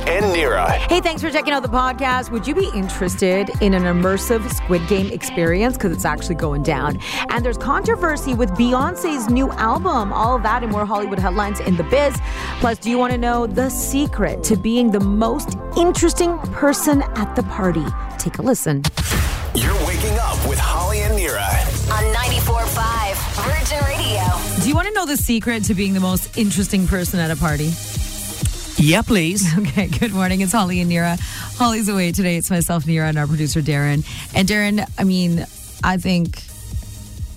and Nira. Hey, thanks for checking out the podcast. Would you be interested in an immersive Squid Game experience? Because it's actually going down. And there's controversy with Beyonce's new album. All of that and more Hollywood headlines in the biz. Plus, do you want to know the secret to being the most interesting person at the party? Take a listen. You're waking up with Holly and Nira. On 94.5 Virgin Radio. Do you want to know the secret to being the most interesting person at a party? Yeah, please. Okay, good morning. It's Holly and Nira. Holly's away today. It's myself, Nira, and our producer, Darren. And Darren, I mean, I think,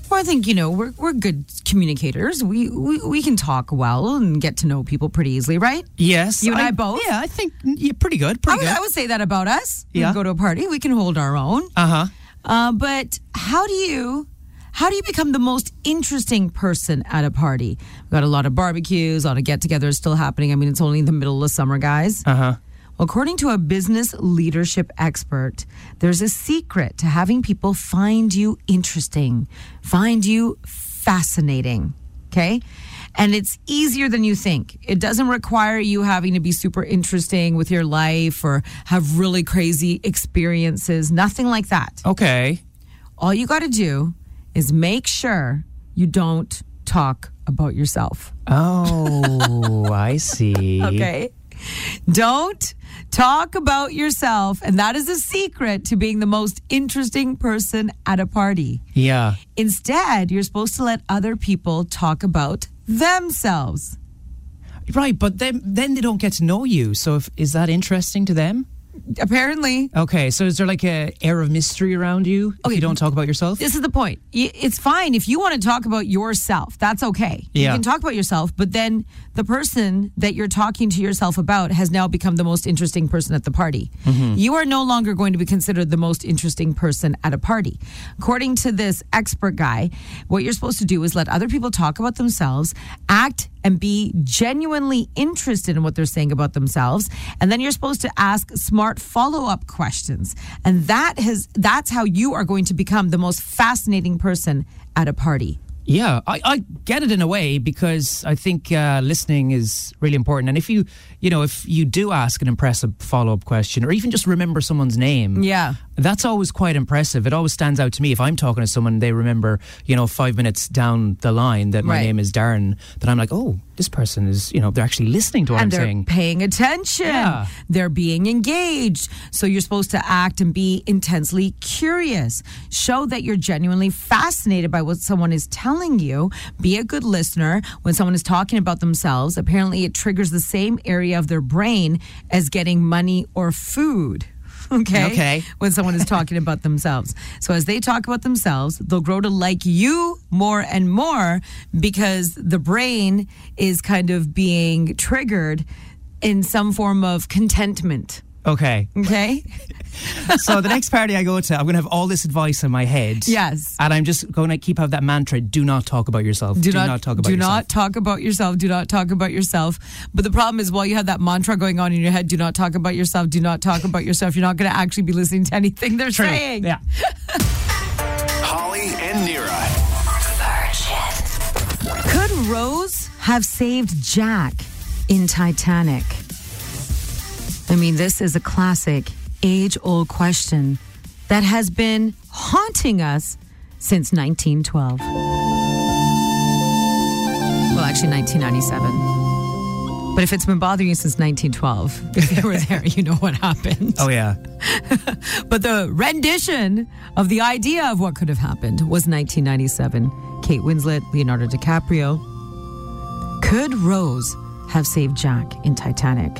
well, I think, you know, we're, we're good communicators. We, we, we can talk well and get to know people pretty easily, right? Yes. You and I both? Yeah, I think you're pretty good. I Pretty would, good. I would say that about us. We Yeah. go to a party, we can hold our own. Uh huh. Uh, but how do you how do you become the most interesting person at a party? We've got a lot of barbecues, a lot of get-togethers still happening. I mean, it's only the middle of summer, guys. Uh huh. According to a business leadership expert, there's a secret to having people find you interesting, find you fascinating. Okay. And it's easier than you think. It doesn't require you having to be super interesting with your life or have really crazy experiences, nothing like that. Okay. All you got to do is make sure you don't talk about yourself. Oh, I see. Okay. Don't talk about yourself. And that is a secret to being the most interesting person at a party. Yeah. Instead, you're supposed to let other people talk about themselves. Right, but then then they don't get to know you. So if, is that interesting to them? Apparently, Okay, so is there like a air of mystery around you if Okay. you don't talk about yourself? this is the point. It's fine if you want to talk about yourself. That's okay. You can talk about yourself, but then the person that you're talking to yourself about has now become the most interesting person at the party. Mm-hmm. You are no longer going to be considered the most interesting person at a party. According to this expert guy, what you're supposed to do is let other people talk about themselves, act and be genuinely interested in what they're saying about themselves and then you're supposed to ask smart follow-up questions and that has that's how you are going to become the most fascinating person at a party Yeah, I, I get it in a way because I think uh, listening is really important. And if you, you know, if you do ask an impressive follow up question or even just remember someone's name, Yeah. That's always quite impressive. It always stands out to me if I'm talking to someone, they remember, you know, five minutes down the line that my Right. name is Darren, that I'm like, oh, this person is, you know, they're actually listening to what and I'm they're saying. paying attention. Yeah. They're being engaged. So you're supposed to act and be intensely curious. Show that you're genuinely fascinated by what someone is telling you. Be a good listener. When someone is talking about themselves, apparently it triggers the same area of their brain as getting money or food. Okay. Okay. When someone is talking about themselves. So as they talk about themselves, they'll grow to like you more and more because the brain is kind of being triggered in some form of contentment. Okay. Okay? so the next party I go to, I'm going to have all this advice in my head. Yes. And I'm just going to keep have that mantra do not talk about yourself. Do, not, talk about yourself. do yourself. not talk about yourself. Do not talk about yourself. But the problem is, while you have that mantra going on in your head, do not talk about yourself. Do not talk about yourself. You're not going to actually be listening to anything they're True. saying. Yeah. Holly and Nira. Could Rose have saved Jack in Titanic? I mean, this is a classic, age old question that has been haunting us since 1912. Well, actually, 1997. But if it's been bothering you since 1912, if you were there, you know what happened. Oh, yeah. But the rendition of the idea of what could have happened was 1997. Kate Winslet, Leonardo DiCaprio. Could Rose have saved Jack in Titanic?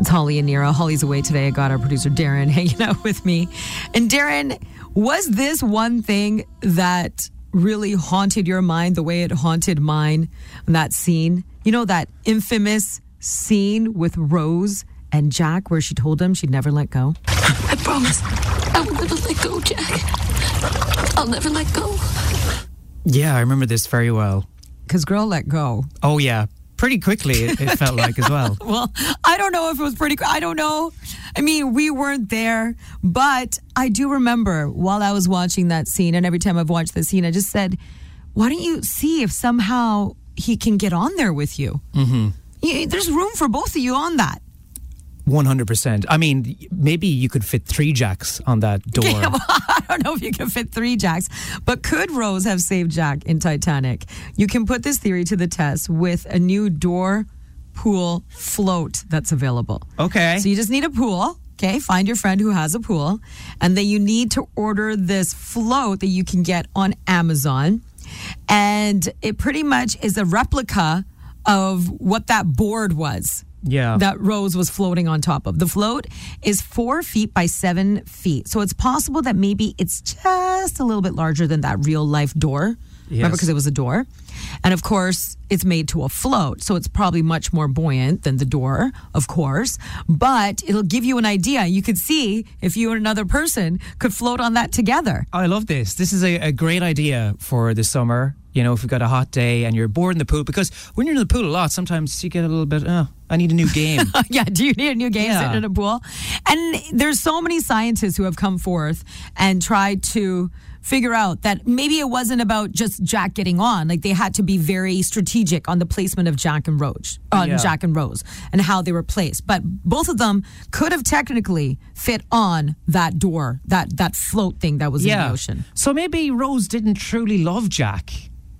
It's Holly and Nira. Holly's away today. I got our producer Darren hanging out with me. And Darren, was this one thing that really haunted your mind the way it haunted mine? That scene, you know, that infamous scene with Rose and Jack where she told him she'd never let go? I promise. I will never let go, Jack. I'll never let go. Yeah, I remember this very well. Because girl let go. Oh, yeah. Pretty quickly, it, it felt like as well. Well, I don't know if it was pretty. I don't know. I mean, we weren't there, but I do remember while I was watching that scene, and every time I've watched the scene, I just said, why don't you see if somehow he can get on there with you? Mm-hmm. there's room for both of you on that. One hundred percent. I mean, maybe you could fit three jacks on that door. Yeah, well, I don't know if you can fit three Jacks, but could Rose have saved Jack in Titanic? You can put this theory to the test with a new door pool float that's available. Okay. So you just need a pool. Okay, find your friend who has a pool, and then you need to order this float that you can get on Amazon. And it pretty much is a replica of what that board was Yeah. that Rose was floating on top of. The float is four feet by seven feet. So it's possible that maybe it's just a little bit larger than that real life door. Remember, because it was a door. And of course, it's made to a float. So it's probably much more buoyant than the door, of course. But it'll give you an idea. You could see if you and another person could float on that together. I love this. This is a, a great idea for the summer. You know, if you've got a hot day and you're bored in the pool, because when you're in the pool a lot, sometimes you get a little bit, oh, I need a new game. yeah, do you need a new game Yeah. sitting in a pool? And there's so many scientists who have come forth and tried to figure out that maybe it wasn't about just Jack getting on. Like they had to be very strategic on the placement of Jack and Rose, on uh, Yeah. Jack and Rose, and how they were placed. But both of them could have technically fit on that door, that that float thing that was in the ocean. So maybe Rose didn't truly love Jack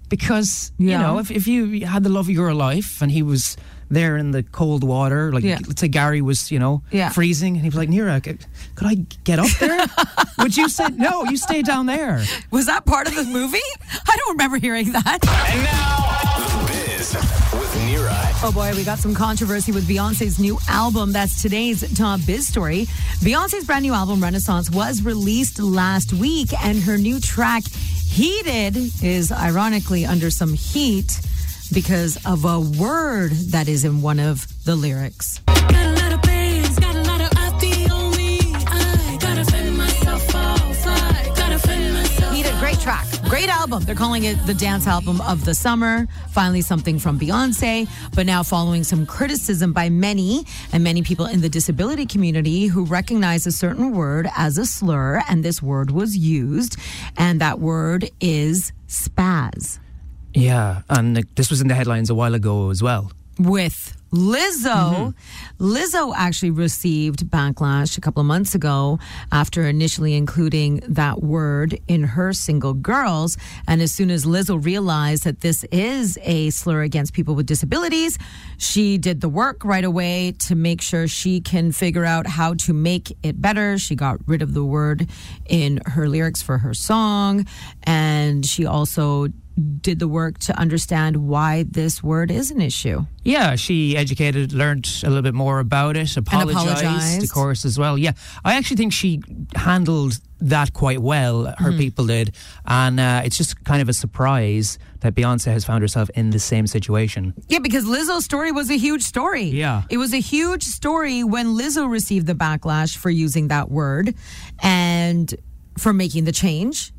because, you know, if, if you had the love of your life and he was there in the cold water, like Yeah. let's say Gary was, you know, Yeah. freezing and he was like, Nira, c- could I get up there? Would you say, no, you stay down there? Was that part of the movie? I don't remember hearing that. And now, The Biz with Nira. Oh boy, we got some controversy with Beyonce's new album. That's today's top biz story. Beyonce's brand new album, Renaissance, was released last week, and her new track, Heated, is ironically under some heat because of a word that is in one of the lyrics. Got a lot of bands, got a lot of IP on me. I gotta fend myself off. I gotta fend myself Heated, great track, great album. They're calling it the dance album of the summer. Finally, something from Beyonce, but now following some criticism by many and many people in the disability community who recognize a certain word as a slur, and this word was used, and that word is spaz. Yeah. And this was in the headlines a while ago as well. with Lizzo. Mm-hmm. Lizzo actually received backlash a couple of months ago after initially including that word in her single Girls. And as soon as Lizzo realized that this is a slur against people with disabilities, she did the work right away to make sure she can figure out how to make it better. She got rid of the word in her lyrics for her song. And she also did the work to understand why this word is an issue. Yeah, she educated, learned a little bit more about it, apologized, apologized. of course, as well. Yeah, I actually think she handled that quite well. Her Mm-hmm. people did, and uh, it's just kind of a surprise that Beyonce has found herself in the same situation. Yeah, because Lizzo's story was a huge story. Yeah. It was a huge story when Lizzo received the backlash for using that word and for making the change.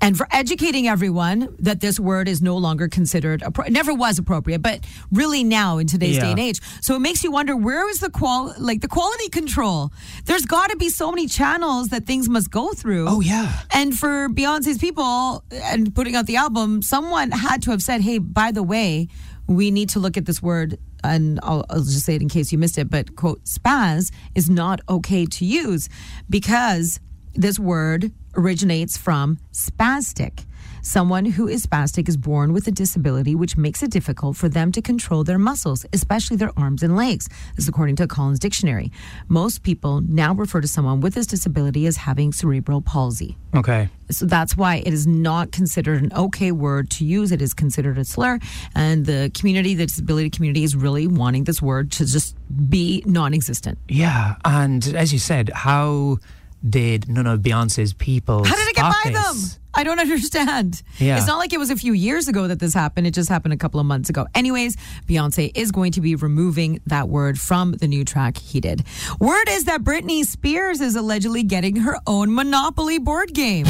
And for educating everyone that this word is no longer considered, appro- never was appropriate, but really now in today's day and age. So it makes you wonder where is the qual, like the quality control? There's got to be so many channels that things must go through. Oh, yeah. And for Beyonce's people and putting out the album, someone had to have said, hey, by the way, we need to look at this word. And I'll, I'll just say it in case you missed it, but quote, spaz is not okay to use because this word originates from spastic. Someone who is spastic is born with a disability which makes it difficult for them to control their muscles, especially their arms and legs. This is according to Collins Dictionary. Most people now refer to someone with this disability as having cerebral palsy. Okay. So that's why it is not considered an okay word to use. It is considered a slur. And the community, the disability community, is really wanting this word to just be non existent. Yeah, and as you said, how did none of Beyonce's people? How did it get by this? them? I don't understand. Yeah. It's not like it was a few years ago that this happened. It just happened a couple of months ago. Anyways, Beyonce is going to be removing that word from the new track, Heated. Word is that Britney Spears is allegedly getting her own Monopoly board game.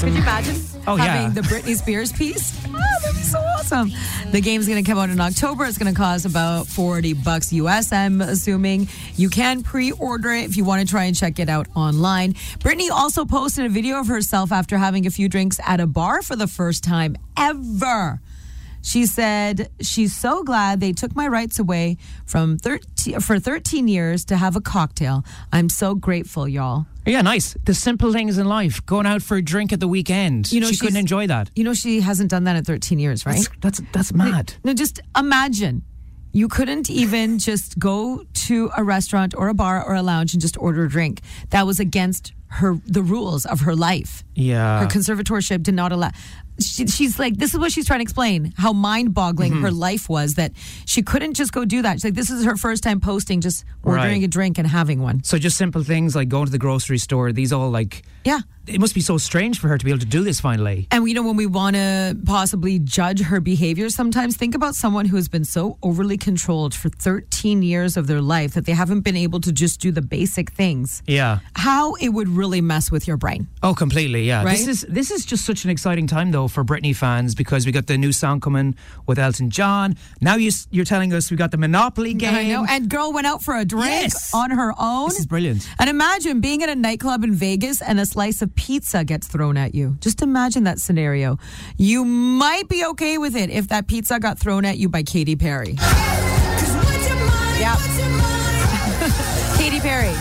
Could you imagine? Oh, yeah. having the Britney Spears piece. Oh, that'd be so awesome. The game's going to come out in October. It's going to cost about 40 bucks US, I'm assuming. You can pre-order it if you want to try and check it out online. Britney also posted a video of herself after having a few drinks at a bar for the first time ever. She said she's so glad they took my rights away from 13, for 13 years to have a cocktail. I'm so grateful, y'all. Yeah, nice. The simple things in life. Going out for a drink at the weekend. You know, she couldn't enjoy that. You know, she hasn't done that in 13 years, right? That's that's, that's mad. No, just imagine. You couldn't even just go to a restaurant or a bar or a lounge and just order a drink. That was against her the rules of her life. Yeah. Her conservatorship did not allow. She, she's like, this is what she's trying to explain how mind boggling Mm-hmm. her life was that she couldn't just go do that. She's like, this is her first time posting, just ordering Right. a drink and having one. So just simple things like going to the grocery store. These all like Yeah. It must be so strange for her to be able to do this finally. And you know, when we want to possibly judge her behavior, sometimes think about someone who has been so overly controlled for 13 years of their life that they haven't been able to just do the basic things. Yeah. How it would really mess with your brain. Oh, completely. Yeah. This is this is just such an exciting time though for Britney fans because we got the new song coming with Elton John. Now you you're telling us we got the Monopoly game. I know. And girl went out for a drink Yes. on her own. This is brilliant. And imagine being at a nightclub in Vegas and a slice of pizza gets thrown at you. Just imagine that scenario. You might be okay with it if that pizza got thrown at you by Katy Perry. Yep. Katy Perry.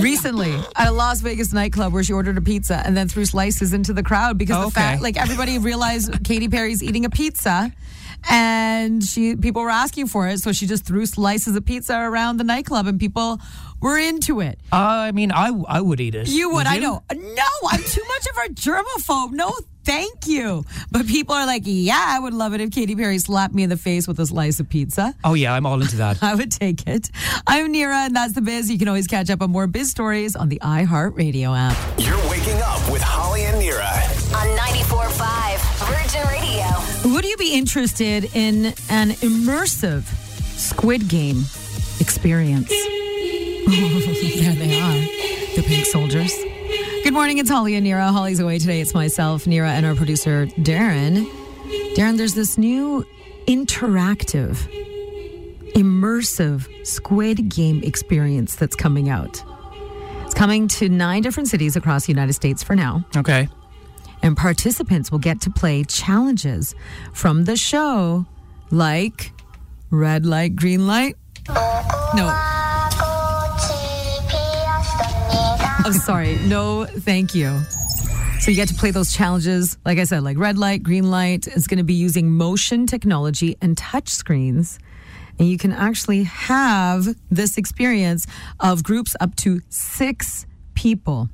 Recently, at a Las Vegas nightclub where she ordered a pizza and then threw slices into the crowd because the fact, like everybody realized Katy Perry's eating a pizza, and she people were asking for it, so she just threw slices of pizza around the nightclub, and people were into it. Uh, I mean, I I would eat it. You would, I know. No, I'm too much of a germaphobe. No, thank you. But people are like, yeah, I would love it if Katy Perry slapped me in the face with a slice of pizza. Oh yeah, I'm all into that. I would take it. I'm Nira, and that's the biz. You can always catch up on more biz stories on the iHeartRadio app. You're waking up with Holly and Nira. Interested in an immersive Squid Game experience? there they are, the pink soldiers. Good morning, it's Holly and Nira. Holly's away today. It's myself, Nira, and our producer, Darren. Darren, there's this new interactive, immersive Squid Game experience that's coming out. It's coming to nine different cities across the United States for now Okay. And participants will get to play challenges from the show like red light, green light. No. I'm sorry. No, thank you. So you get to play those challenges, like I said, like red light, green light. It's going to be using motion technology and touch screens. And you can actually have this experience of groups up to six people.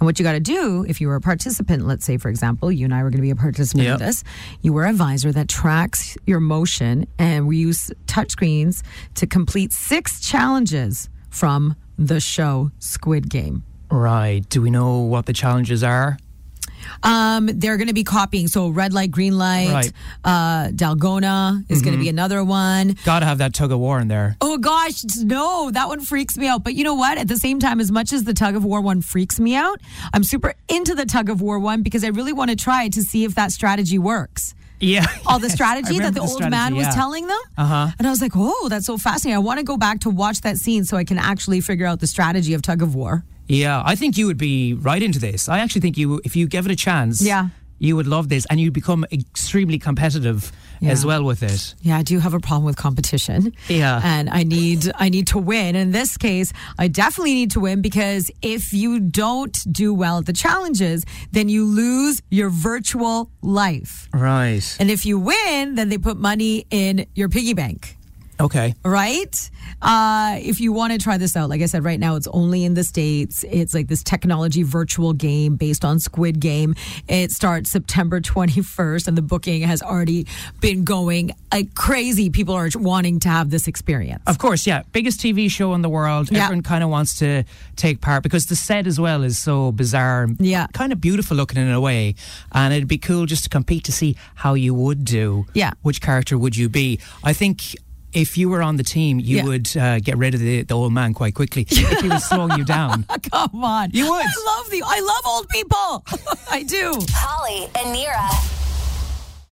And what you got to do, if you were a participant, let's say, for example, you and I were going to be a participant Yep. in this, you were a visor that tracks your motion, and we use touchscreens to complete six challenges from the show Squid Game. Right. Do we know what the challenges are? Um, they're going to be copying. So red light, green light, Right. uh, Dalgona is going to be another one. Got to have that tug of war in there. Oh gosh, no, that one freaks me out. But you know what? At the same time, as much as the tug of war one freaks me out, I'm super into the tug of war one because I really want to try to see if that strategy works. Yeah. All the strategy that remember the, old strategy, man was yeah. telling them. Uh-huh. And I was like, oh, that's so fascinating. I want to go back to watch that scene so I can actually figure out the strategy of tug of war. Yeah, I think you would be right into this. I actually think you, if you give it a chance, Yeah. You would love this, and you'd become extremely competitive Yeah. as well with it. Yeah, I do have a problem with competition. Yeah. And I need I need to win. In this case, I definitely need to win because if you don't do well at the challenges, then you lose your virtual life. Right. And if you win, then they put money in your piggy bank. Okay. Right? Uh, if you want to try this out, like I said, right now it's only in the States. It's like this technology virtual game based on Squid Game. It starts September 21st, and the booking has already been going like crazy. People are wanting to have this experience. Of course, yeah. Biggest TV show in the world. Yeah. Everyone kind of wants to take part because the set as well is so bizarre Yeah. kind of beautiful looking in a way. And it'd be cool just to compete to see how you would do. Yeah. Which character would you be? I think if you were on the team, you Yeah. would uh, get rid of the, the old man quite quickly if he was slowing you down. Come on. You would. I love the I love old people. I do. Holly and Nira.